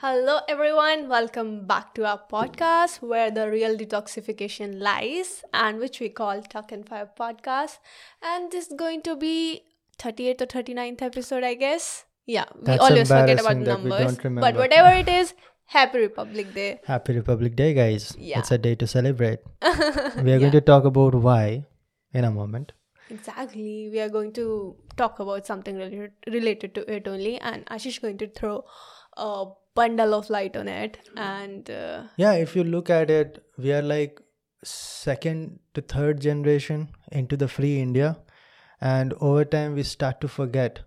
Hello, everyone. Welcome back to our podcast where the real detoxification lies and which we call Tuck and Fire Podcast. And this is going to be 38th or 39th episode, I guess. Yeah, we That's always forget about embarrassing that we numbers. But whatever it is, Happy Republic Day. Happy Republic Day, guys. Yeah. It's a day to celebrate. We are Yeah. going to talk about why in a moment. Exactly. We are going to talk about something related, related to it only. And Ashish is going to throw a bundle of light on it. And uh, Yeah, if you look at it, we are like second to third generation into the free India. And over time, we start to forget.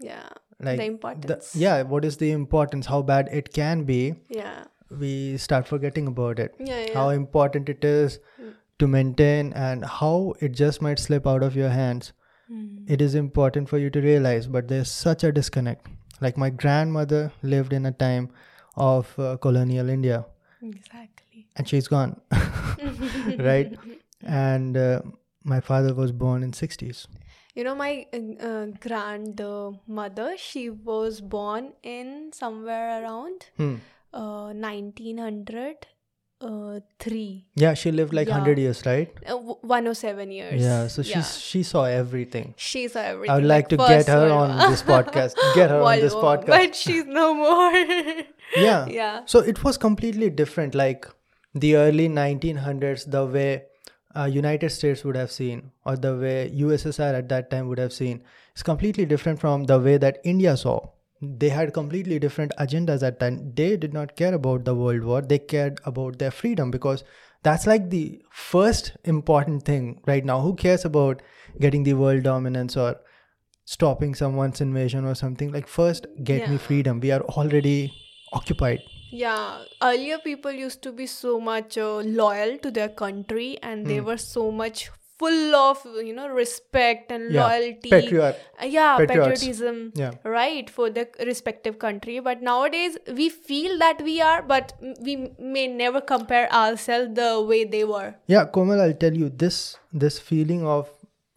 yeah, Like the importance. yeah, what is the importance? How bad it can be. Yeah. We start forgetting about it. Yeah. yeah. How important it is Mm. to maintain and how it just might slip out of your hands. Mm. it is important for you to realize but there's such a disconnect like my grandmother lived in a time of uh, colonial india Exactly. and she's gone right and uh, my father was born in 60s You know, my uh, uh, grandmother, she was born in somewhere around hmm. Uh, 1903. yeah she lived like Yeah. 100 years right Uh, w- 107 years. yeah so she's she saw everything She saw everything. i would like to get her world on this podcast get her on this podcast But she's no more. yeah yeah. So it was completely different, like the early 1900s, the way uh, United States would have seen, or the way USSR at that time would have seen, is completely different from the way that India saw. They had completely different agendas at that time. They did not care about the World War. They cared about their freedom because that's like the first important thing right now. Who cares about getting the world dominance or stopping someone's invasion or something? Like first, get me freedom. We are already occupied. Yeah, earlier people used to be so much uh, loyal to their country and they Hmm. were so much full of, you know, respect and Yeah, loyalty. Patriot. Uh, yeah, patriots. patriotism. Yeah. Right, for the respective country. But nowadays we feel that we are, but we may never compare ourselves the way they were. Yeah, Komal, I'll tell you this this feeling of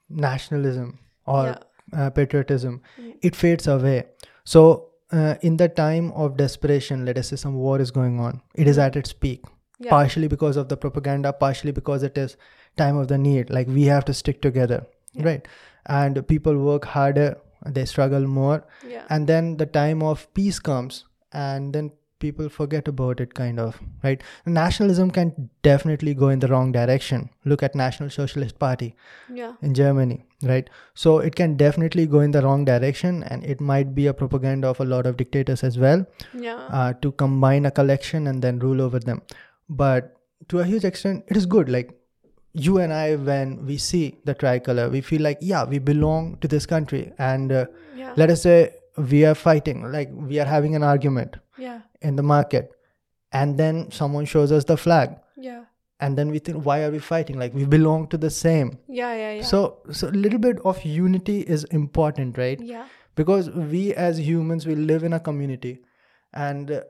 nationalism or Yeah. uh, patriotism, Mm. it fades away. So uh, in the time of desperation, let us say some war is going on, it is at its peak. Mm. Partially because of the propaganda, partially because it is time of the need. Like we have to stick together, Yeah. right? And people work harder, they struggle more, Yeah. and then the time of peace comes and then people forget about it kind of right nationalism can definitely go in the wrong direction look at national socialist party yeah. in germany right so it can definitely go in the wrong direction and it might be a propaganda of a lot of dictators as well Yeah. uh, to combine a collection and then rule over them but to a huge extent it is good like you and i when we see the tricolor we feel like yeah we belong to this country and uh, yeah. let us say we are fighting like we are having an argument yeah. in the market and then someone shows us the flag Yeah. and then we think why are we fighting like we belong to the same Yeah. Yeah. Yeah. so so a little bit of unity is important right yeah. because we as humans we live in a community and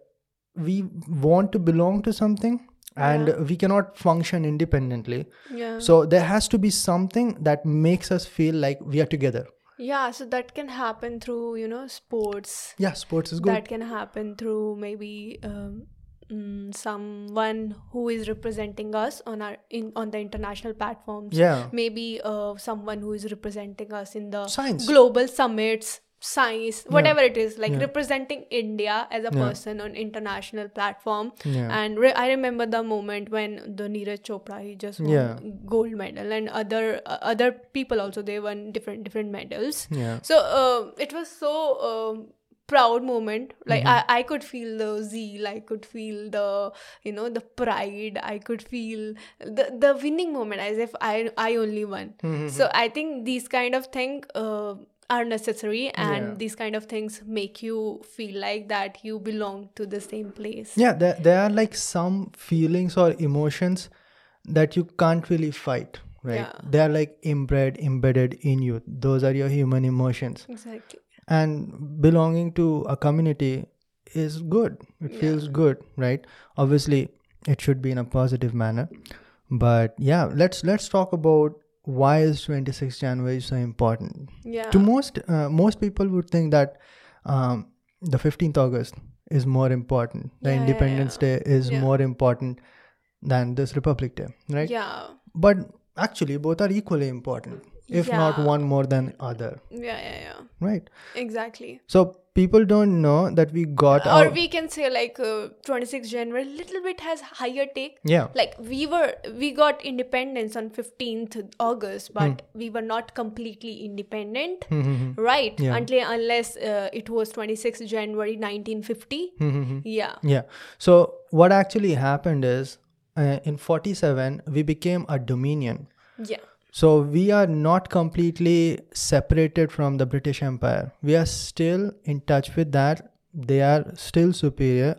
we want to belong to something and Yeah. we cannot function independently Yeah. so there has to be something that makes us feel like we are together Yeah, so that can happen through, you know, sports. yeah sports is good That can happen through maybe um, mm, someone who is representing us on our in on the international platforms. yeah Maybe uh, someone who is representing us in the science global summits, science, whatever it is, like Yeah. representing India as a Yeah. person on international platform. yeah And re- I remember the moment when the Neeraj Chopra he just won Yeah. gold medal, and other uh, other people also they won different different medals. yeah So uh, it was so um, proud moment. Like Mm-hmm. I, I could feel the zeal. I could feel the you know the pride. I could feel the the winning moment as if I I only won. Mhm. So I think these kind of thing. Are necessary and Yeah. these kind of things make you feel like that you belong to the same place. Yeah there, there are like some feelings or emotions that you can't really fight right? Yeah. they are like inbred embedded in you. Those are your human emotions. Exactly. And belonging to a community is good. It Yeah. feels good right? Obviously it should be in a positive manner. But yeah let's let's talk about why is 26 january so important yeah to most uh, most people would think that um, the 15th august is more important. The Yeah, yeah, Independence yeah. Day is Yeah. more important than this Republic Day, right? Yeah. But actually, both are equally important, if not one more than other, Yeah, yeah, yeah. right? Exactly. So people don't know that we got Or our we can say like uh, 26 January, little bit has higher take. yeah Like we were, we got independence on 15th August, Hmm. but we were not completely independent, Mhm. right? Yeah. Until unless uh, it was 26 January 1950. Mhm. Yeah. yeah. So what actually happened is uh, in 47 we became a dominion. Yeah. So we are not completely separated from the British Empire. We are still in touch with that. They are still superior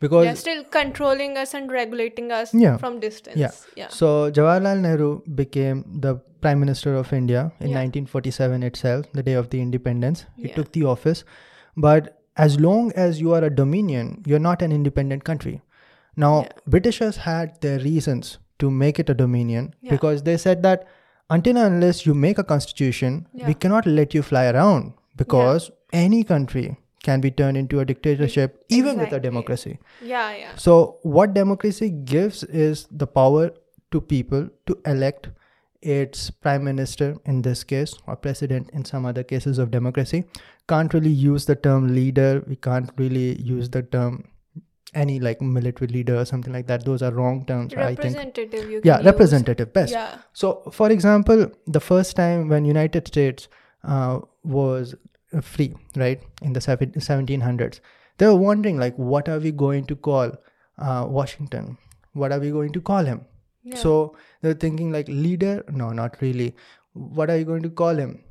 because They're still controlling us and regulating us Yeah. from distance. Yeah. Yeah. So Jawaharlal Nehru became the Prime Minister of India in Yeah. 1947 itself, the day of the independence. He Yeah. took the office. But as long as you are a dominion, you're not an independent country. Now. Britishers had their reasons to make it a dominion because they said that until and unless you make a constitution, we cannot let you fly around because any country can be turned into a dictatorship even with a democracy. Yeah. Yeah. So, what democracy gives is the power to people to elect its prime minister in this case, or president in some other cases of democracy. Can't really use the term leader, we can't really use the term any like military leader or something like that. Those are wrong terms, I think. Representative. You Yeah, use. representative, best. Yeah. So, for example, the first time when United States uh, was free, right, in the 1700s, they were wondering like, what are we going to call uh, Washington? What are we going to call him? Yeah. So they're thinking like leader? No, not really. What are you going to call him?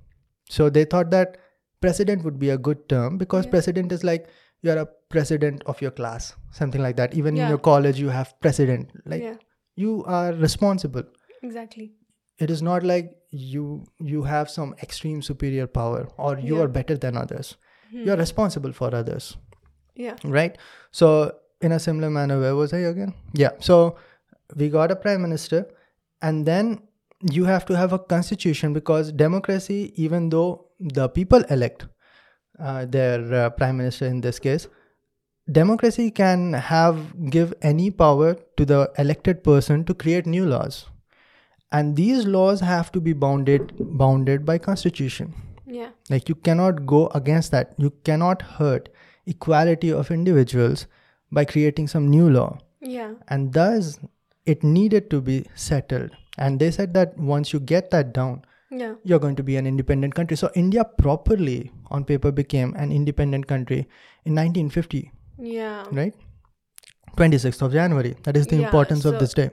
So they thought that president would be a good term because Yeah. president is like you're a president of your class, something like that. Even in your college, you have president. Like yeah. you are responsible Exactly. it is not like you you have some extreme superior power or you Yeah. are better than others Hmm. you're responsible for others Yeah. right so in a similar manner where was i again yeah so we got a prime minister and then you have to have a constitution because democracy even though the people elect uh, their uh, prime minister in this case. Democracy can have give any power to the elected person to create new laws. And these laws have to be bounded bounded by constitution. Yeah. like you cannot go against that. You cannot hurt equality of individuals by creating some new law. Yeah. and thus it needed to be settled. And they said that once you get that down Yeah. you're going to be an independent country so india properly on paper became an independent country in 1950 Yeah. right 26th of january that is the Yeah, importance of this day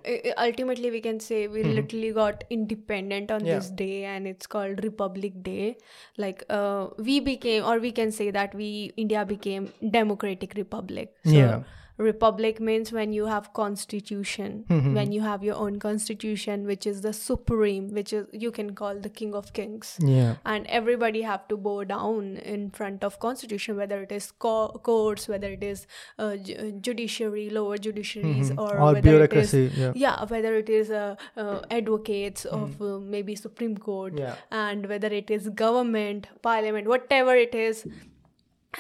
ultimately we can say we literally got independent on Mm-hmm. Yeah. this day and it's called republic day like uh, we became or we can say that we india became democratic republic so Yeah. Republic means when you have constitution Mm-hmm. when you have your own constitution which is the supreme which is you can call the king of kings yeah and everybody have to bow down in front of constitution whether it is co- courts whether it is uh, ju- judiciary lower judiciaries or, Mm-hmm. or whether bureaucracy it is yeah yeah whether it is uh, uh, advocates of uh, maybe supreme court. Yeah. and whether it is government parliament whatever it is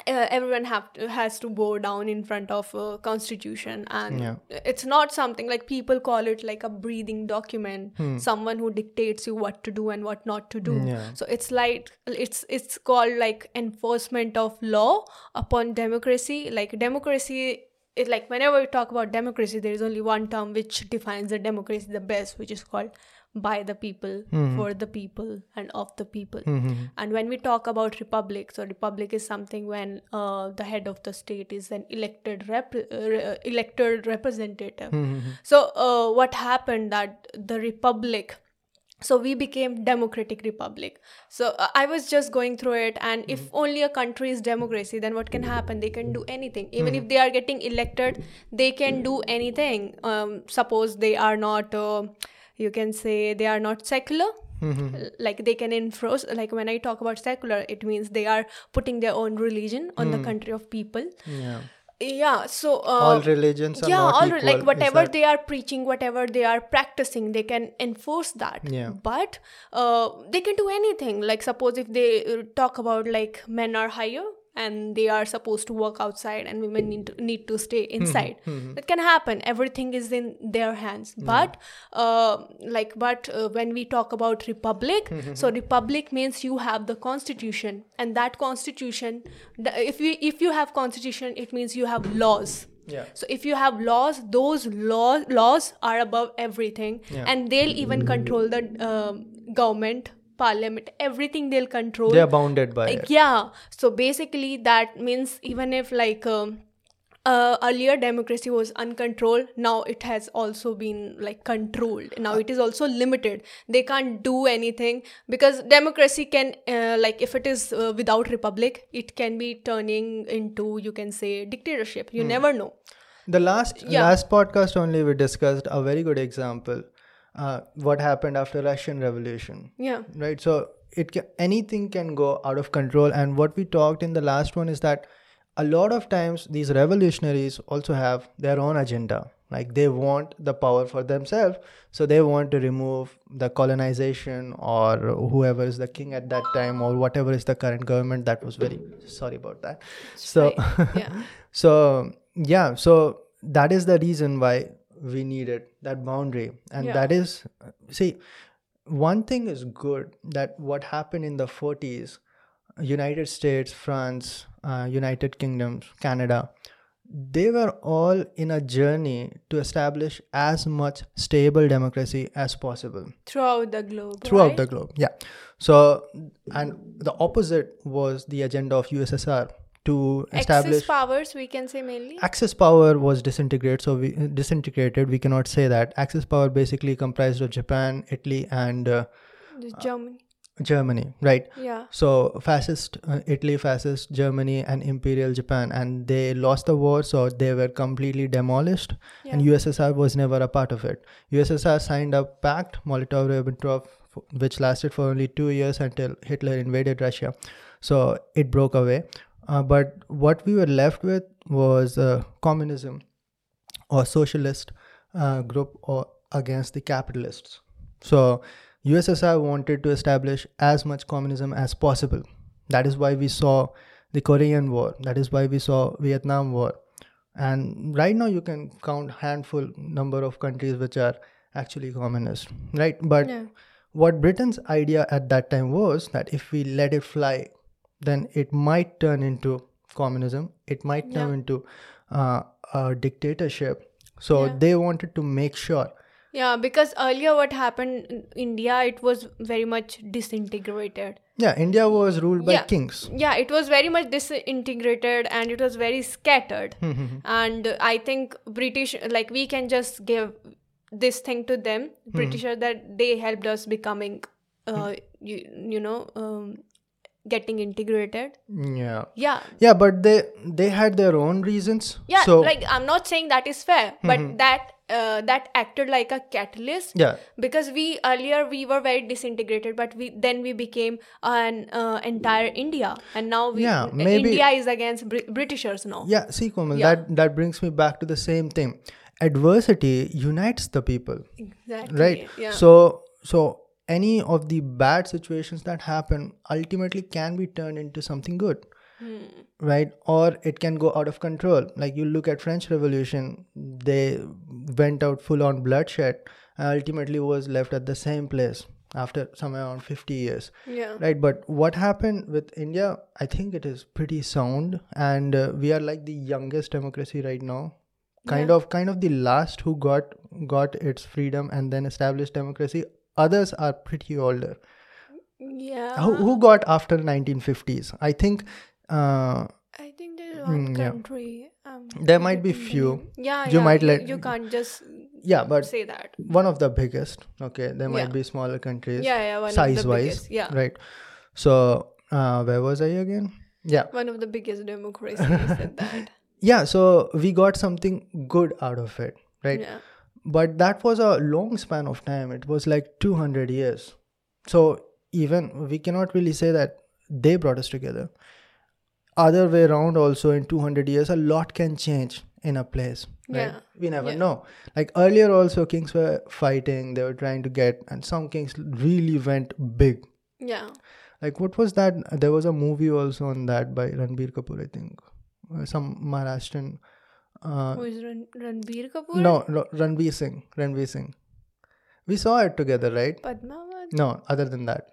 uh, everyone have to, has to bow down in front of uh, constitution and Yeah. it's not something like people call it like a breathing document someone who dictates you what to do and what not to do Hmm. Yeah. so it's like it's it's called like enforcement of law upon democracy like democracy it like whenever we talk about democracy there is only one term which defines the democracy the best which is called by the people for the people and of the people. Mm-hmm. and when we talk about republic so republic is something when uh, the head of the state is an elected rep- uh, elected representative. Mm-hmm. so uh, what happened that the republic so we became democratic republic. So uh, i was just going through it and if only a country is democracy then what can happen? They can do anything. Even if they are getting elected they can do anything. Um, suppose they are not uh, you can say they are not secular. Like they can enforce like when i talk about secular it means they are putting their own religion on the country of people. Yeah. Yeah so uh, all religions are yeah not all equal. like whatever that- they are preaching whatever they are practicing they can enforce that. Yeah. but uh, they can do anything. Like suppose if they uh, talk about like men are higher and they are supposed to work outside and women need to, need to stay Hmm. inside that can happen everything is in their hands but uh, like but uh, when we talk about republic Hmm, so republic means you have the constitution and that constitution if you if you have constitution it means you have laws Yeah. so if you have laws those laws laws are above everything Yeah. and they'll even control the um, government parliament everything they'll control. They are bounded by like, it. yeah. So basically that means even if like um, uh, earlier democracy was uncontrolled now it has also been like controlled. Now it is also limited. They can't do anything because democracy can uh, like if it is uh, without republic it can be turning into you can say dictatorship. You never know. The last Yeah. last podcast only we discussed a very good example. Uh, what happened after Russian Revolution, yeah right? So it can, anything can go out of control. And what we talked in the last one is that a lot of times these revolutionaries also have their own agenda. Like they want the power for themselves, so they want to remove the colonization or whoever is the king at that time or whatever is the current government. That was very sorry about that. So right. yeah so yeah so that is the reason why we needed that boundary and Yeah. that is see one thing is good that what happened in the 40s united states france uh, united kingdom canada they were all in a journey to establish as much stable democracy as possible throughout the globe throughout right? the globe yeah so and the opposite was the agenda of ussr to establish Axis powers we can say mainly Axis power was disintegrated, so we disintegrated. We cannot say that. Axis power basically comprised of Japan, Italy, and uh, Germany Germany, right? yeah So fascist uh, Italy, fascist Germany, and Imperial Japan, and they lost the war, so they were completely demolished. yeah. And USSR was never a part of it. USSR signed a pact, Molotov-Ribbentrop, which lasted for only two years until Hitler invaded Russia. So it broke away. Uh, but what we were left with was uh, communism or socialist uh, group or against the capitalists. So USSR wanted to establish as much communism as possible. That is why we saw the Korean War. That is why we saw Vietnam War. And right now you can count handful number of countries which are actually communist, right? But yeah what Britain's idea at that time was that if we let it fly, then it might turn into communism. It might turn Yeah. into uh, a dictatorship. So Yeah. they wanted to make sure. Yeah, because earlier what happened in India, it was very much disintegrated. Yeah, India was ruled by Yeah. kings. Yeah, it was very much disintegrated and it was very scattered. and I think British, like we can just give this thing to them, Britisher, that they helped us becoming, uh, you, you know, um, getting integrated. Yeah. Yeah, Yeah, but they they had their own reasons. yeah. So like I'm not saying that is fair, but that uh, that acted like a catalyst. yeah, because we earlier we were very disintegrated but we then we became an uh, entire india and now we Yeah, uh, maybe- india is against Brit- britishers now yeah. See, Komal, Yeah. that that brings me back to the same thing. Adversity unites the people. exactly right yeah so so any of the bad situations that happen ultimately can be turned into something good Hmm. right? Or it can go out of control. Like you look at french revolution they went out full on bloodshed and ultimately was left at the same place after somewhere around 50 years. Yeah. Right but what happened with india i think it is pretty sound. And uh, we are like the youngest democracy right now. Kind Yeah. of kind of the last who got got its freedom and then established democracy others are pretty older. Yeah. Who, who got after 1950s i think uh, i think there's one Mm, yeah. country um, There might be few. yeah You yeah, might let- you can't just yeah but say that. one of the biggest okay there might Yeah. be smaller countries yeah yeah one size of the wise biggest yeah. right? So uh, where was i again? Yeah. One of the biggest democracies said that. Yeah so we got something good out of it right? Yeah but that was a long span of time. It was like 200 years. So even we cannot really say that they brought us together. Other way around also in 200 years a lot can change in a place right? Yeah. we never Yeah. know. Like earlier also kings were fighting they were trying to get and some kings really went big. Yeah. Like what was that? There was a movie also on that by ranbir kapoor i think. Uh, some maharashtrian uh, Who is Ran- Ranbir Kapoor? no, no ranveer singh ranveer singh we saw it together right Padmavat? no other than that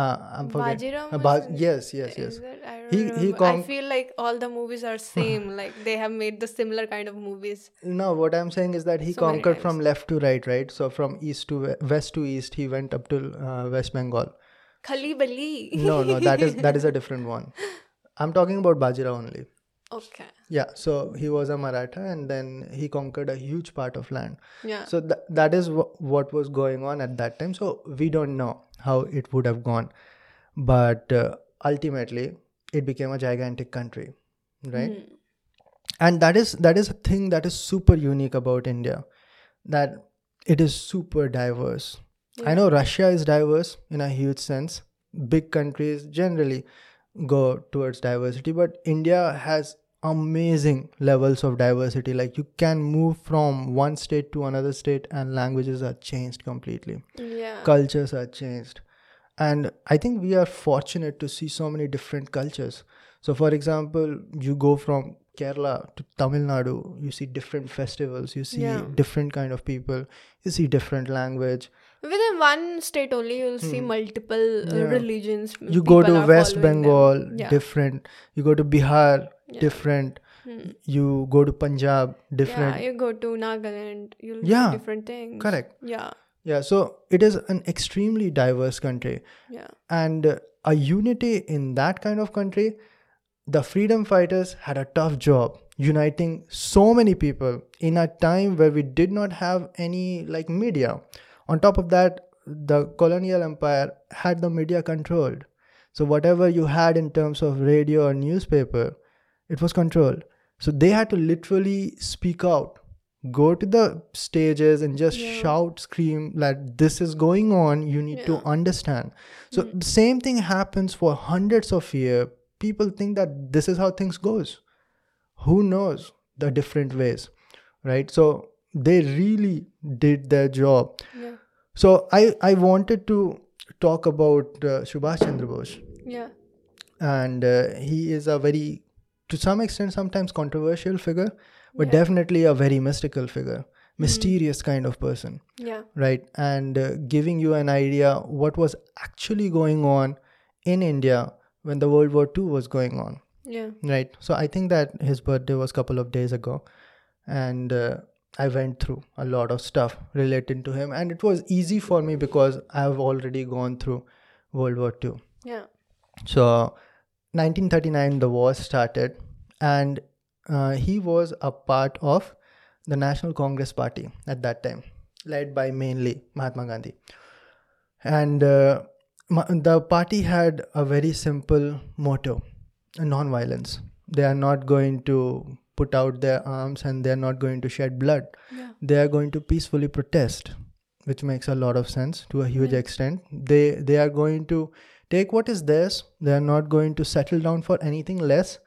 uh, i'm forgetting Bajirao Uh, Ba- yes yes yes? I He- he remember. I feel like all the movies are same. like they have made the similar kind of movies. No, what I'm saying is that he So conquered from left to right, right? So from east to we- west to east, he went up to uh, West Bengal. Khali Bali. No, no, that is that is a different one. I'm talking about Bajirao only. Okay. Yeah, so he was a Maratha, and then he conquered a huge part of land. Yeah. So th- that is w- what was going on at that time. So we don't know how it would have gone, but uh, ultimately it became a gigantic country, right? Hmm. and that is that is a thing that is super unique about india that it is super diverse i know russia is diverse in a huge sense big countries generally go towards diversity but india has amazing levels of diversity. Like you can move from one state to another state and languages are changed completely. Yeah. cultures are changed. And i think we are fortunate to see so many different cultures. So for example you go from kerala to tamil nadu you see different festivals you see Yeah. different kind of people you see different language Within one state only, you'll see multiple uh, Hmm. Yeah. religions. you go to west bengal Yeah. different you go to bihar Yeah. different Hmm. you go to punjab different Yeah, you go to Nagaland, you'll Yeah. see different things. correct Yeah. yeah so it is an extremely diverse country Yeah. and uh, a unity in that kind of country the freedom fighters had a tough job uniting so many people in a time where we did not have any like media on top of that the colonial empire had the media controlled. So whatever you had in terms of radio or newspaper it was controlled. So they had to literally speak out go to the stages and just Yeah. shout scream that this is going on you need to understand. So hmm. the same thing happens for hundreds of years people think that this is how things goes. Who knows the different ways right? So they really did their job. Yeah. So i i wanted to talk about uh, subhash chandra bose Yeah. and uh, he is a very to some extent sometimes controversial figure but Yeah. definitely a very mystical figure mysterious kind of person Yeah. right and uh, giving you an idea what was actually going on in india when the world war ii was going on Yeah. right so i think that his birthday was a couple of days ago and uh, i went through a lot of stuff related to him. And it was easy for me because i've already gone through world war ii Yeah. so 1939 the war started. And uh, he was a part of the national congress party at that time led by mainly mahatma gandhi. And uh, ma- the party had a very simple motto non-violence. They are not going to put out their arms and they are not going to shed blood. Yeah. they are going to peacefully protest which makes a lot of sense to a huge extent. They they are going to take what is theirs. They are not going to settle down for anything less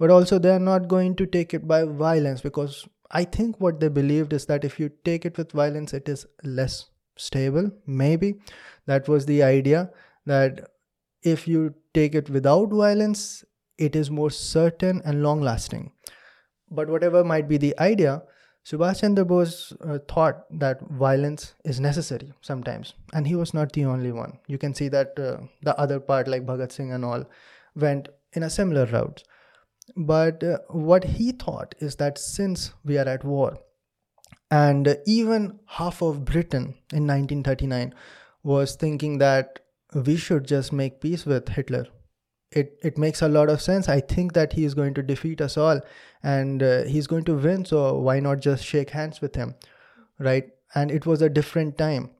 but also they are not going to take it by violence because i think what they believed is that if you take it with violence it is less stable maybe. That was the idea that if you take it without violence it is more certain and long lasting but whatever might be the idea subhash chandra bose uh, thought that violence is necessary sometimes. And he was not the only one. You can see that uh, the other part like bhagat singh and all went in a similar route. But uh, what he thought is that since we are at war and even half of britain in 1939 was thinking that we should just make peace with hitler it it makes a lot of sense. I think that he is going to defeat us all and uh, he's going to win. So why not just shake hands with him right? And it was a different time.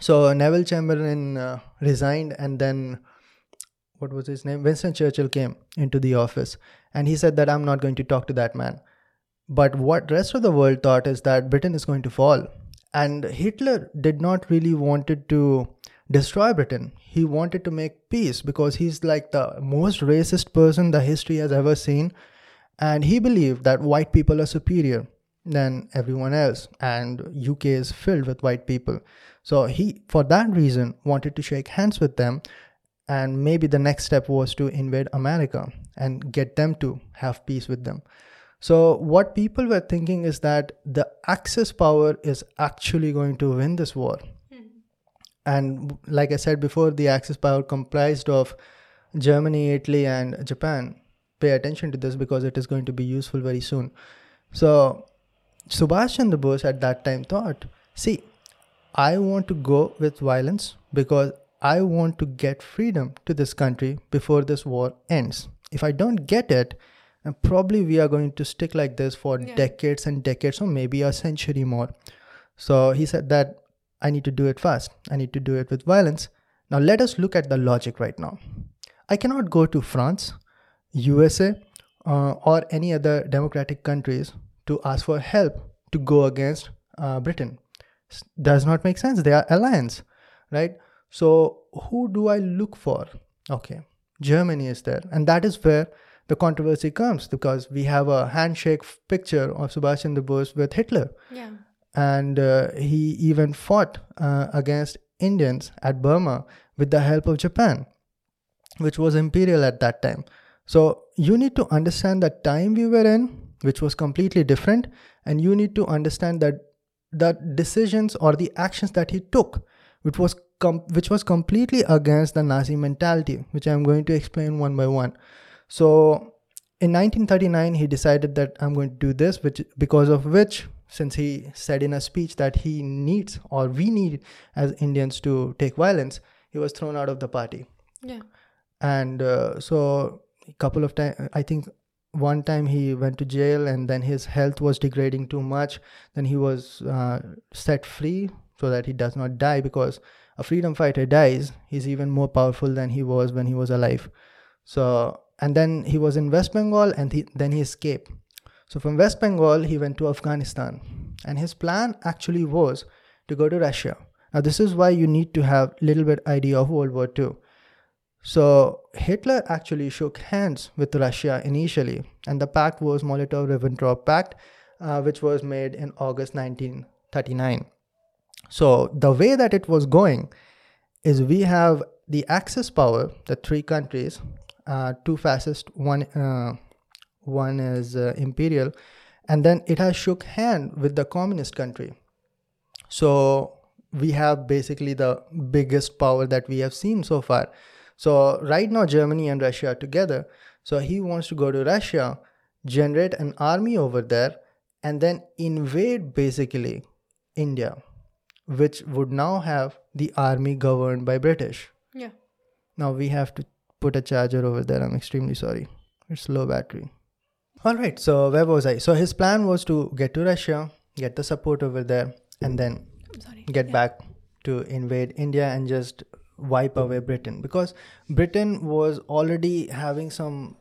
So neville chamberlain uh, resigned and then what was his name? Winston churchill came into the office and he said that i'm not going to talk to that man. But what rest of the world thought is that britain is going to fall. And hitler did not really wanted to destroy britain he wanted to make peace because he's like the most racist person the history has ever seen and he believed that white people are superior than everyone else and uk is filled with white people So he, for that reason, wanted to shake hands with them. And maybe the next step was to invade America and get them to have peace with them. So, what people were thinking is that the Axis power is actually going to win this war. And like I said before, the Axis power comprised of Germany, Italy, and Japan. Pay attention to this because it is going to be useful very soon. So, Subhash Chandra Bose at that time thought, see, I want to go with violence because I want to get freedom to this country before this war ends. If I don't get it, and probably we are going to stick like this for yeah. decades and decades or maybe a century more so he said that i need to do it fast. I need to do it with violence. Now let us look at the logic right now. I cannot go to france usa uh, or any other democratic countries to ask for help to go against uh, britain. Does not make sense. They are alliance right? So who do i look for? Okay germany is there and that is where the controversy comes because we have a handshake picture of Subhash Chandra Bose with Hitler. Yeah. And uh, he even fought uh, against Indians at Burma with the help of Japan, which was imperial at that time. So you need to understand the time we were in, which was completely different, and you need to understand that the decisions or the actions that he took, which was com- which was completely against the Nazi mentality, which I'm going to explain one by one. So in 1939, he decided that I'm going to do this, which because of which, since he said in a speech that he needs or we need as Indians to take violence, he was thrown out of the party. Yeah. And uh, so a couple of times, I think one time he went to jail and then his health was degrading too much. Then he was uh, set free so that he does not die because a freedom fighter dies, he's even more powerful than he was when he was alive. So and then he was in West Bengal and he, then he escaped. So from West Bengal, he went to Afghanistan. And his plan actually was to go to Russia. Now, this is why you need to have a little bit idea of World War II. So Hitler actually shook hands with Russia initially, and the pact was Molotov-Ribbentrop Pact, uh, which was made in August 1939. So the way that it was going is we have the Axis power, the three countries, uh, two fascist. One uh, one is uh, imperial, and then it has shook hand with the communist country. So we have basically the biggest power that we have seen so far. So right now, Germany and Russia are together. So he wants to go to Russia, generate an army over there, and then invade basically India, which would now have the army governed by British. Yeah. Now we have to put a charger over there. I'm extremely sorry. It's low battery. All right. So where was I? So his plan was to get to Russia, get the support over there, and then get yeah. back to invade India and just wipe away Britain because Britain was already having some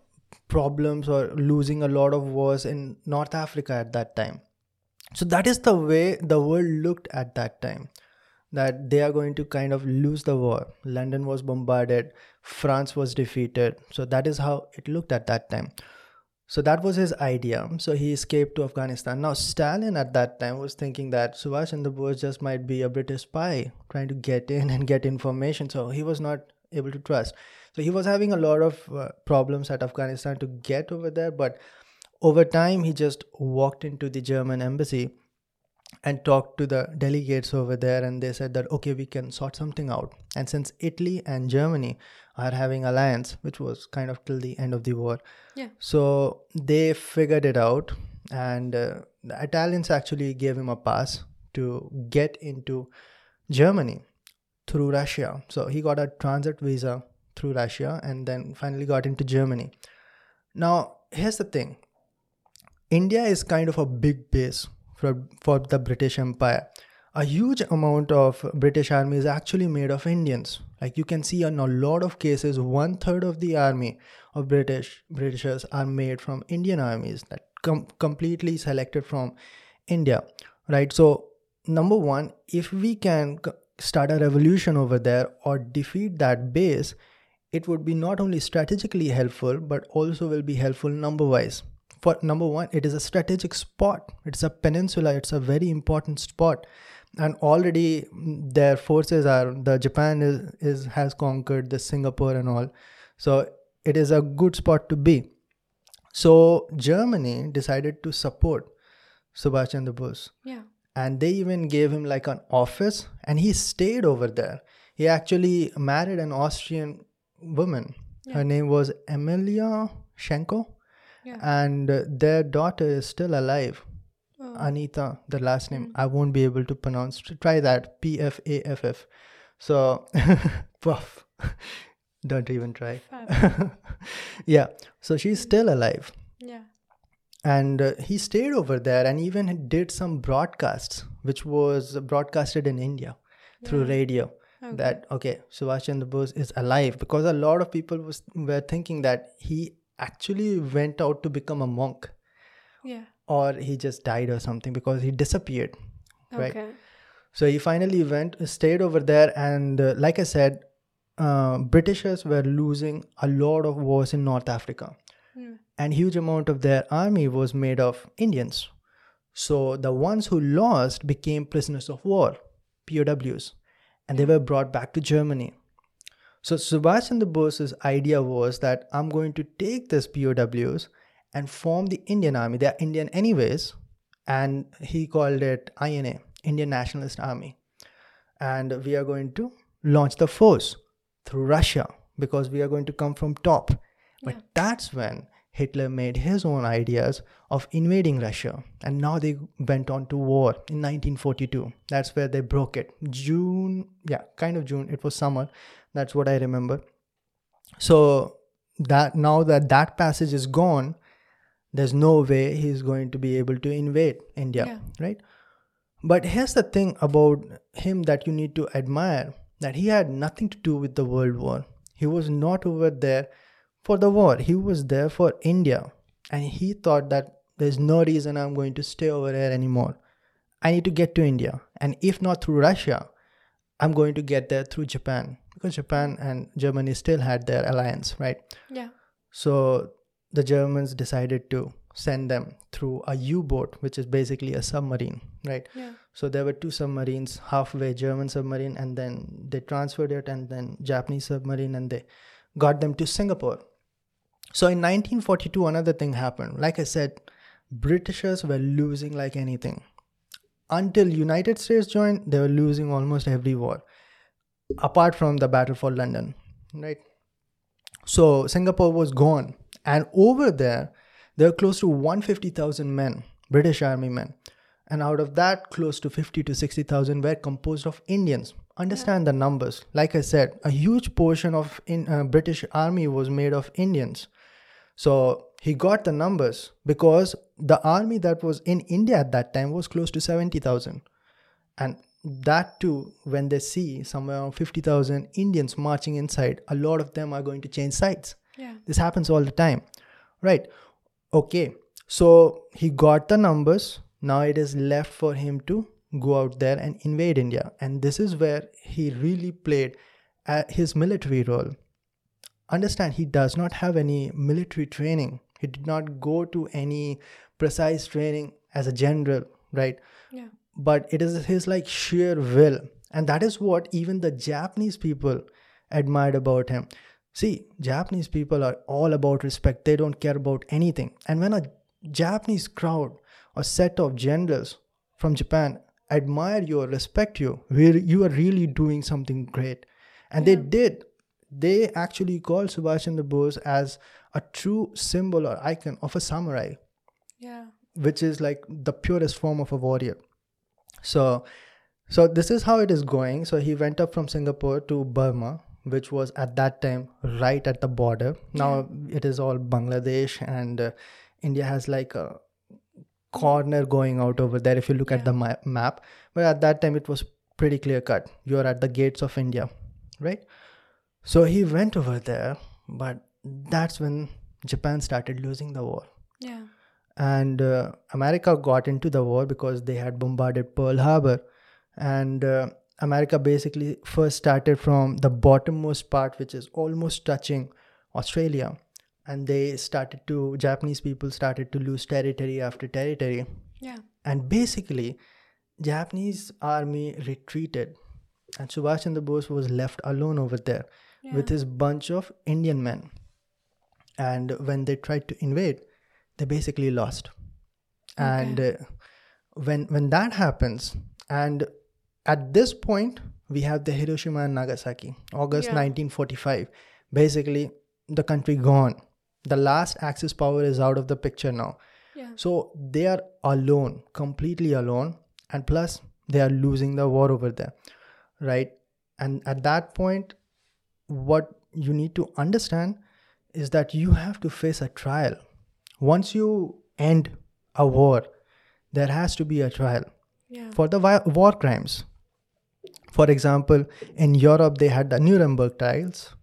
problems or losing a lot of wars in North Africa at that time. So that is the way the world looked at that time that they are going to kind of lose the war. London was bombarded, France was defeated. So that is how it looked at that time. So that was his idea. So he escaped to Afghanistan. Now Stalin at that time was thinking that Subhash Chandra Bose just might be a British spy trying to get in and get information. So he was not able to trust. So he was having a lot of uh, problems at Afghanistan to get over there. But over time, he just walked into the German embassy and talked to the delegates over there and they said that okay we can sort something out. And since italy and germany are having alliance which was kind of till the end of the war yeah. so they figured it out and uh, the italians actually gave him a pass to get into germany through russia. So he got a transit visa through russia and then finally got into germany. Now here's the thing. India is kind of a big base for, for the British Empire. A huge amount of British army is actually made of Indians. Like you can see in a lot of cases, one third of the army of British Britishers are made from Indian armies that com- completely selected from India, right? So number one, if we can start a revolution over there or defeat that base, it would be not only strategically helpful but also will be helpful number wise for number one it is a strategic spot. It's a peninsula. It's a very important spot. And already mm, their forces are the Japan is, is has conquered the Singapore and all, so it is a good spot to be. So Germany decided to support Subhash Chandra Bose. Yeah. and they even gave him like an office and he stayed over there. He actually married an austrian woman. Her name was emilia schenko Yeah. and uh, their daughter is still alive. Oh. anita the last name. I won't be able to pronounce. Try that. P f a f f. So puff don't even try. Yeah. So she's still alive. Yeah. and uh, he stayed over there and even did some broadcasts which was broadcasted in india through radio. That okay subhash chandra bose is alive because a lot of people was, were thinking that he actually went out to become a monk. Yeah. or he just died or something because he disappeared right? Okay. so he finally went stayed over there and uh, like i said uh, britishers were losing a lot of wars in north africa. Mm. and huge amount of their army was made of indians. So the ones who lost became prisoners of war pows and they were brought back to germany so subhash chandra bose's idea was that i'm going to take these pows and form the indian army they are indian anyways and he called it ina indian nationalist army and we are going to launch the force through russia because we are going to come from top but that's when Hitler made his own ideas of invading Russia. And now they went on to war in 1942. That's where they broke it. June, yeah, kind of June. It was summer. That's what I remember. So that now that that passage is gone, there's no way he's going to be able to invade India, Yeah. right? But here's the thing about him that you need to admire that he had nothing to do with the World War. He was not over there for the war. He was there for India. And he thought that there's no reason I'm going to stay over here anymore. I need to get to India. And if not through Russia, I'm going to get there through Japan. Because Japan and Germany still had their alliance, right? Yeah. So the Germans decided to send them through a U boat, which is basically a submarine, right? Yeah. So there were two submarines, halfway German submarine, and then they transferred it, and then Japanese submarine, and they got them to Singapore. So in 1942, another thing happened. Like I said, Britishers were losing like anything. Until United States joined, they were losing almost every war, apart from the Battle for London, right? So Singapore was gone, and over there, there were close to 150,000 men, British Army men, and out of that, close to 50 to 60,000 were composed of Indians. Understand the numbers. Like I said, a huge portion of in uh, British Army was made of Indians. So he got the numbers because the army that was in India at that time was close to 70,000. And that too, when they see somewhere around 50,000 Indians marching inside, a lot of them are going to change sides. Yeah. This happens all the time. Right. Okay. So he got the numbers. Now it is left for him to go out there and invade India. And this is where he really played uh, his military role. Understand, he does not have any military training. He did not go to any precise training as a general, right? Yeah. But it is his like sheer will. And that is what even the japanese people admired about him. See japanese people are all about respect. They don't care about anything. And when a japanese crowd or set of generals from japan admire you or respect you where you are really doing something great. And they did. They actually called subhash chandra bose as a true symbol or icon of a samurai. Yeah. which is like the purest form of a warrior so so this is how it is going. So he went up from singapore to burma which was at that time right at the border. Now it is all bangladesh and uh, india has like a corner going out over there if you look at the ma- map. But at that time it was pretty clear cut. You're at the gates of india right? So he went over there but that's when japan started losing the war. Yeah. And uh, America got into the war because they had bombarded Pearl Harbor, and uh, America basically first started from the bottommost part, which is almost touching Australia, and they started to Japanese people started to lose territory after territory, Yeah. and basically Japanese army retreated, and Subhash Chandra Bose was left alone over there Yeah. with his bunch of Indian men. And when they tried to invade, they basically lost. And uh, when when that happens, and at this point we have the Hiroshima and Nagasaki, August Yeah. 1945. Basically, the country gone. The last Axis power is out of the picture now. yeah. So they are alone, completely alone, and plus they are losing the war over there, right? And at that point, what you need to understand is that you have to face a trial. Once you end a war, there has to be a trial Yeah. for the vi- war crimes. For example, in Europe, they had the Nuremberg trials,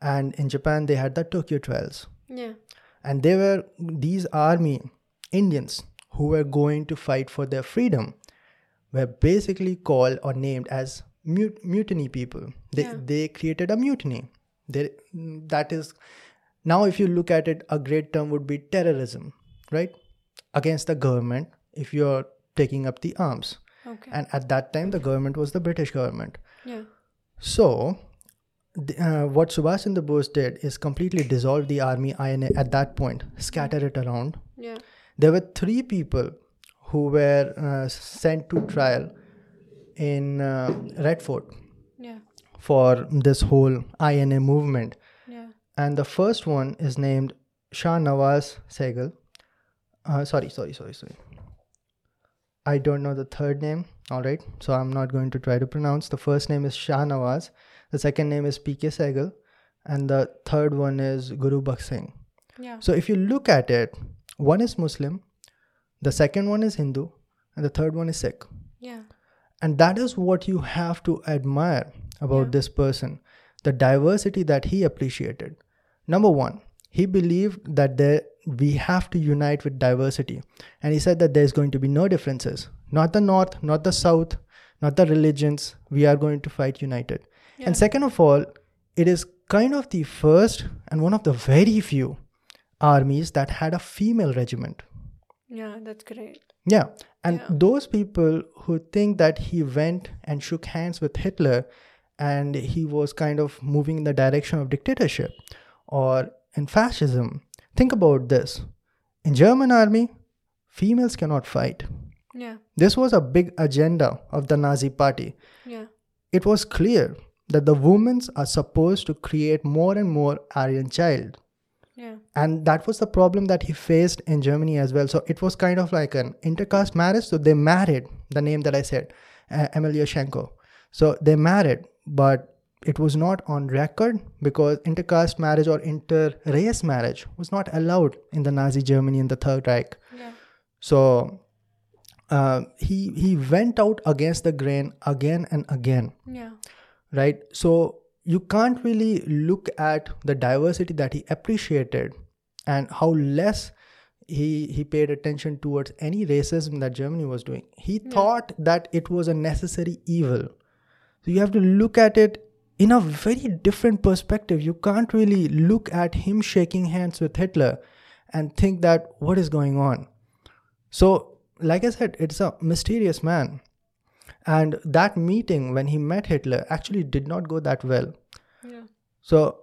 and in Japan, they had the Tokyo trials Yeah. and they were these army indians who were going to fight for their freedom were basically called or named as mut- mutiny people they, Yeah. they created a mutiny they, that is now if you look at it a great term would be terrorism right against the government if you're taking up the arms Okay. and at that time the government was the british government yeah. so, the, uh, what Subhash Chandra Bose did is completely dissolve the army INA at that point, scatter it around. Yeah. There were three people who were uh, sent to trial in uh, Red Fort Yeah. for this whole INA movement. And the first one is named Shah Nawaz Sehgal. Uh, sorry, sorry, sorry, sorry. I don't know the third name. All right, so I'm not going to try to pronounce. The first name is Shah Nawaz. The second name is PK Sehgal, and the third one is Guru Bakh Singh. Yeah. So if you look at it, one is Muslim, the second one is Hindu, and the third one is Sikh. Yeah. And that is what you have to admire about Yeah. this person the diversity that he appreciated. Number one, he believed that there, we have to unite with diversity. And he said that there's going to be no differences. Not the North, not the South, not the religions. We are going to fight united. Yeah. And second of all, it is kind of the first and one of the very few armies that had a female regiment. Yeah. That's great. Yeah. And Yeah. those people who think that he went and shook hands with Hitler and he was kind of moving in the direction of dictatorship or in fascism, think about this. In German army, females cannot fight. Yeah. This was a big agenda of the Nazi party. Yeah. It was clear that the women are supposed to create more and more Aryan child Yeah. and that was the problem that he faced in germany as well so it was kind of like an intercaste marriage so they married the name that i said uh, Emilie Schenkl so they married but it was not on record because intercaste marriage or inter-race marriage was not allowed in the nazi germany in the third reich. Yeah. so uh, he he went out against the grain again and again. Yeah. right? So you can't really look at the diversity that he appreciated and how less he he paid attention towards any racism that germany was doing. He thought that it was a necessary evil so you have to look at it in a very different perspective you can't really look at him shaking hands with hitler and think that what is going on so like i said it's a mysterious man and that meeting when he met Hitler actually did not go that well. Yeah. So,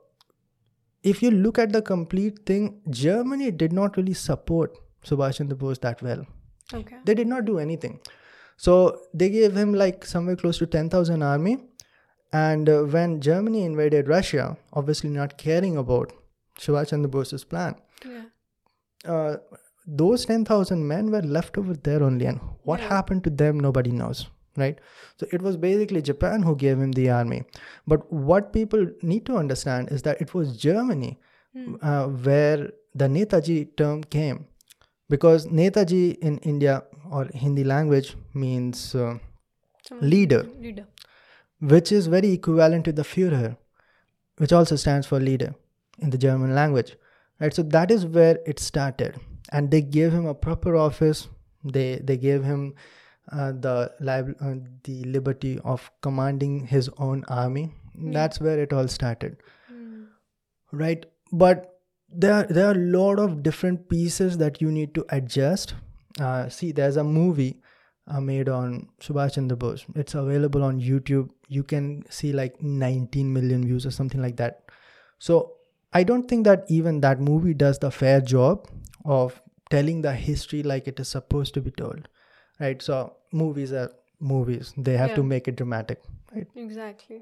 if you look at the complete thing, Germany did not really support Subhash Chandra Bose that well. Okay. They did not do anything. So, they gave him like somewhere close to 10,000 army. And uh, when Germany invaded Russia, obviously not caring about Subhash Chandra Bose's plan, Yeah. uh, those 10,000 men were left over there only. And what Yeah. happened to them, nobody knows, right? So it was basically Japan who gave him the army. But what people need to understand is that it was Germany Hmm. uh, where the Netaji term came. Because Netaji in India or Hindi language means uh, leader, Leader. which is very equivalent to the Führer, which also stands for leader in the German language. Right, so that is where it started, and they gave him a proper office. They they gave him uh, the lib- uh, the liberty of commanding his own army. That's where it all started, Hmm. right? But there there are a lot of different pieces that you need to adjust. Uh, see, there's a movie uh, made on Subhash Chandra Bose. It's available on YouTube. You can see like 19 million views or something like that. So I don't think that even that movie does the fair job of telling the history like it is supposed to be told, right? So movies are movies; they have to make it dramatic, right? Exactly.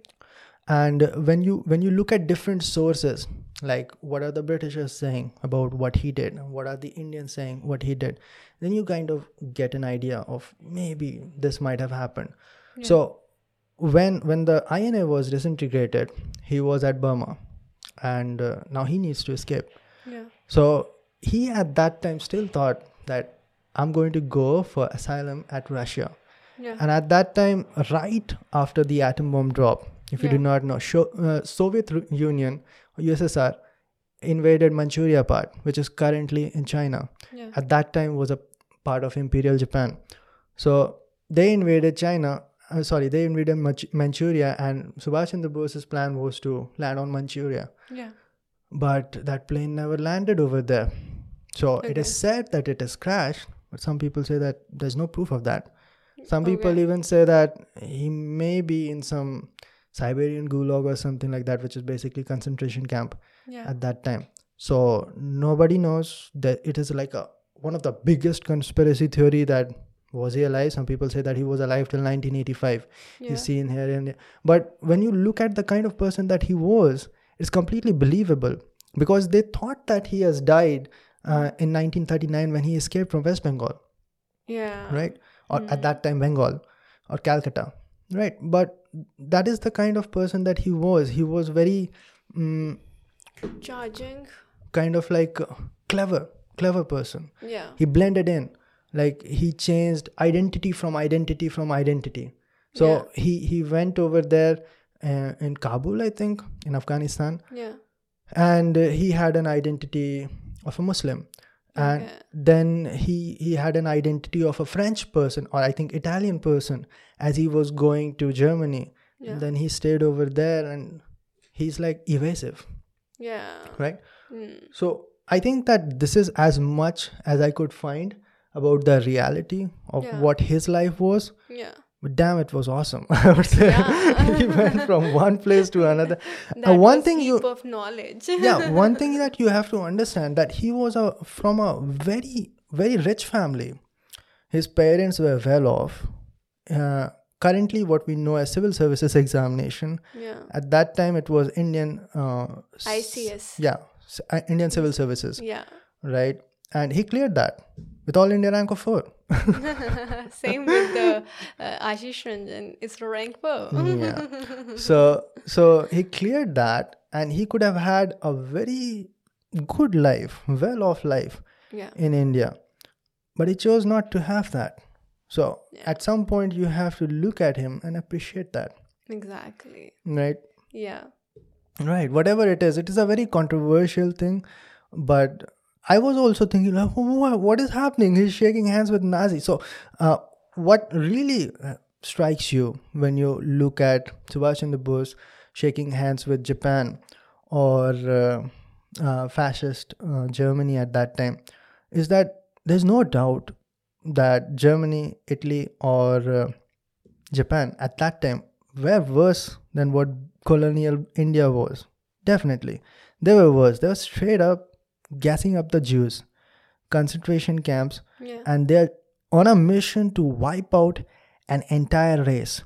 and when you when you look at different sources like what are the britishers saying about what he did what are the indians saying what he did then you kind of get an idea of maybe this might have happened Yeah. so when when the ina was disintegrated he was at burma and uh, now he needs to escape Yeah. so he at that time still thought that i'm going to go for asylum at russia Yeah. and at that time right after the atom bomb drop if you do not know Sho- uh, soviet union ussr invaded manchuria part which is currently in china. Yeah. at that time was a part of imperial japan. So they invaded china uh, sorry they invaded Manch- manchuria and subhash chandra bose's plan was to land on manchuria. Yeah. but that plane never landed over there. So it is said that it has crashed but some people say that there's no proof of that. Some people Okay. even say that he may be in some siberian gulag or something like that which is basically concentration camp Yeah. at that time so nobody knows that it is like a one of the biggest conspiracy theory that was he alive some people say that he was alive till 1985 Yeah. you see in here and there. but when you look at the kind of person that he was it's completely believable because they thought that he has died uh, in 1939 when he escaped from west bengal Yeah. right or at that time bengal or calcutta right but that is the kind of person that he was he was very mm, Charging. kind of like clever clever person Yeah. he blended in like he changed identity from identity from identity so Yeah. he he went over there uh, in kabul i think in afghanistan Yeah. and uh, he had an identity of a muslim and Okay. then he he had an identity of a french person or i think italian person as he was going to germany Yeah. and then he stayed over there and he's like evasive Yeah. right Mm. so I think that this is as much as I could find about the reality of Yeah. what his life was. Yeah. But damn, it was awesome. I would say Yeah. he went from one place to another. Uh, one thing you, of knowledge. yeah, one thing that you have to understand that he was a from a very very rich family. His parents were well off. Uh, currently, what we know as civil services examination. yeah. At that time, it was Indian. Uh, ICS. Yeah, uh, Indian Civil Services. Yeah. right? And he cleared that with all India rank of four. Same with the uh, Ashish Ranjan. It's rank four. yeah. So so he cleared that, and he could have had a very good life, well off life yeah. in India, but he chose not to have that. So Yeah. at some point, you have to look at him and appreciate that, Exactly. right? Yeah. Right. Whatever it is, it is a very controversial thing, but I was also thinking, what is happening? He's shaking hands with Nazi. So, uh, what really uh, strikes you when you look at Subhash Chandra Bose shaking hands with Japan or uh, uh, fascist uh, Germany at that time is that there's no doubt that Germany, Italy, or uh, Japan at that time were worse than what colonial India was. Definitely. They were worse. They were straight up gassing up the Jews, concentration camps, Yeah. and they're on a mission to wipe out an entire race.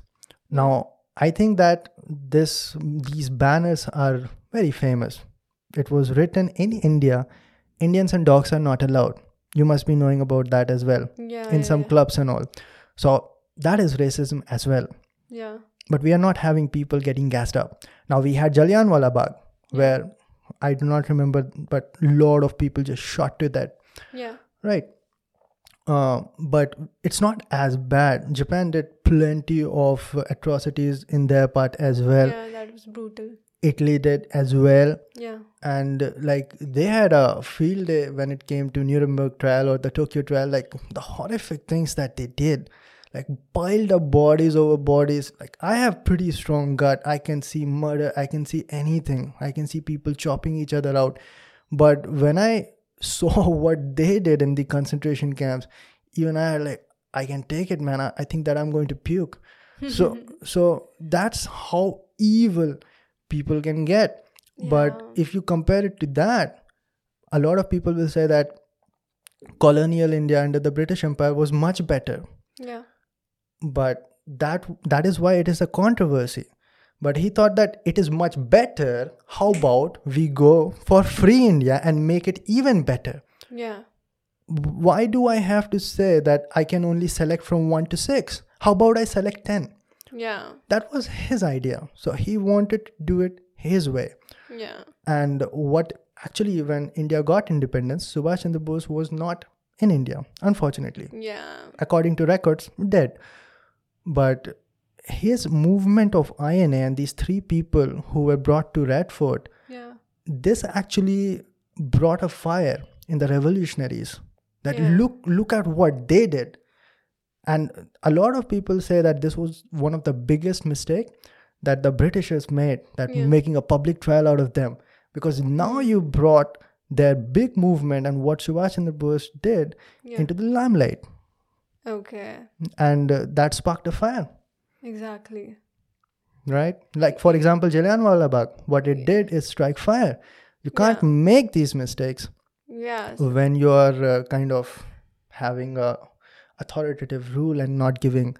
Now, I think that this these banners are very famous. It was written in India. Indians and dogs are not allowed. You must be knowing about that as well Yeah. in yeah, some yeah. clubs and all. So that is racism as well. Yeah. But we are not having people getting gassed up. Now we had Jallianwala Bagh, where I do not remember, but a lot of people just shot to that. Yeah. Right. Uh, but it's not as bad. Japan did plenty of atrocities in their part as well. yeah. That was brutal. Italy did as well. Yeah. And like they had a field day when it came to Nuremberg trial or the Tokyo trial. Like the horrific things that they did, like piled up bodies over bodies. Like I have pretty strong gut. I can see murder. I can see anything. I can see people chopping each other out. But when I saw what they did in the concentration camps, even I like I can take it, man. I, I think that I'm going to puke. So so that's how evil people can get. But if you compare it to that, a lot of people will say that colonial India under the British Empire was much better. Yeah. But that that is why it is a controversy. But he thought that it is much better. How about we go for free India and make it even better? Yeah. Why do I have to say that I can only select from 1 to 6? How about I select 10? Yeah. That was his idea. So he wanted to do it his way. Yeah. And what actually, when India got independence, Subhash Chandra Bose was not in India, unfortunately. Yeah. According to records, dead. But his movement of INA and these three people who were brought to Red Fort, Yeah. this actually brought a fire in the revolutionaries. That Yeah. look look at what they did. And a lot of people say that this was one of the biggest mistake that the Britishers made, that Yeah. making a public trial out of them. Because now you brought their big movement and what Subhash Chandra Bose did into the limelight. Okay. And uh, that sparked a fire, Exactly. right? Like, for example, Jallianwala Bagh, what it did is strike fire. You can't Yeah. make these mistakes Yes. when you are uh, kind of having a authoritative rule and not giving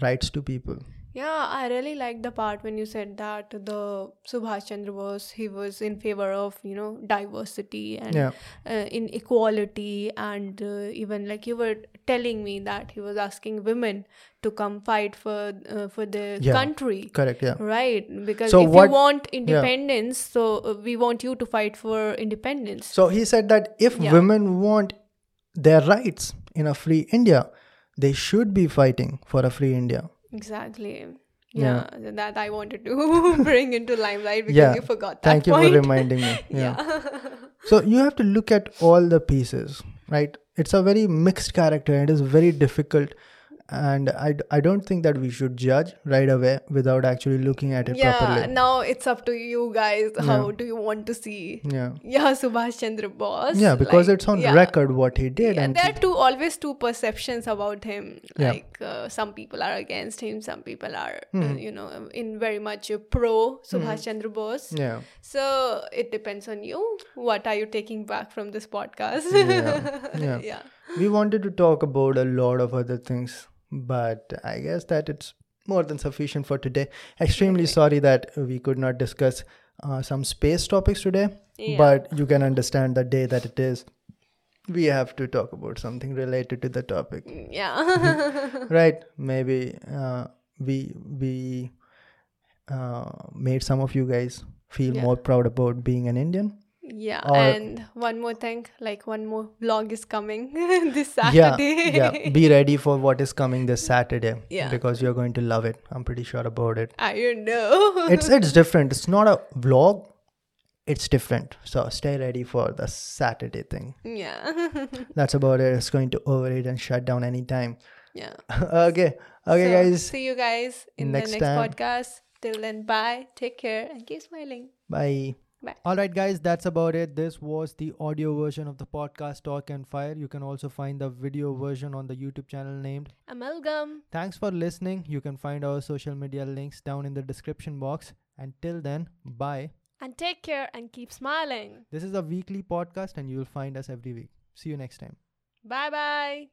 rights to people. Yeah, I really liked the part when you said that the Subhash Chandra Bose he was in favor of you know diversity and Yeah. uh, in equality and uh, even like you were telling me that he was asking women to come fight for uh, for the Yeah. country Correct. Yeah. right because So if what- you want independence so uh, we want you to fight for independence So he said that if Yeah. women want their rights in a free India, they should be fighting for a free India. Exactly Yeah. yeah, that i wanted to bring into limelight because Yeah. you forgot that Thank you point for reminding me. Yeah. yeah So you have to look at all the pieces, right? It's a very mixed character. and It is very difficult. And I, I don't think that we should judge right away without actually looking at it yeah properly. now it's up to you guys how do you want to see Yeah. yeah subhash chandra bose Yeah, because like, it's on yeah. record what he did. yeah, and there are two always two perceptions about him Yeah. like uh, some people are against him some people are uh, Hmm. you know in very much pro subhash chandra bose yeah. so it depends on you what are you taking back from this podcast Yeah, yeah. yeah we wanted to talk about a lot of other things but i guess that it's more than sufficient for today. Extremely sorry that we could not discuss uh, some space topics today. Yeah. but you can understand the day that it is. We have to talk about something related to the topic. Yeah. Right. Maybe uh, we we uh, made some of you guys feel Yeah. more proud about being an indian Yeah, Or- and one more thing, like one more vlog is coming this Saturday. yeah be ready for what is coming this saturday Yeah. because you're going to love it i'm pretty sure about it I don't know. it's it's different it's not a vlog it's different so stay ready for the saturday thing yeah, that's about it it's going to overeat and shut down anytime yeah. okay okay So, guys See you guys in Next the next time. podcast. Till then, bye. Take care and keep smiling. bye Bye. all right guys that's about it this was the audio version of the podcast talk and fire you can also find the video version on the youtube channel named Amalgam. Thanks for listening. You can find our social media links down in the description box. Until then, bye. And take care and keep smiling. This is a weekly podcast, and you'll find us every week. See you next time. Bye bye.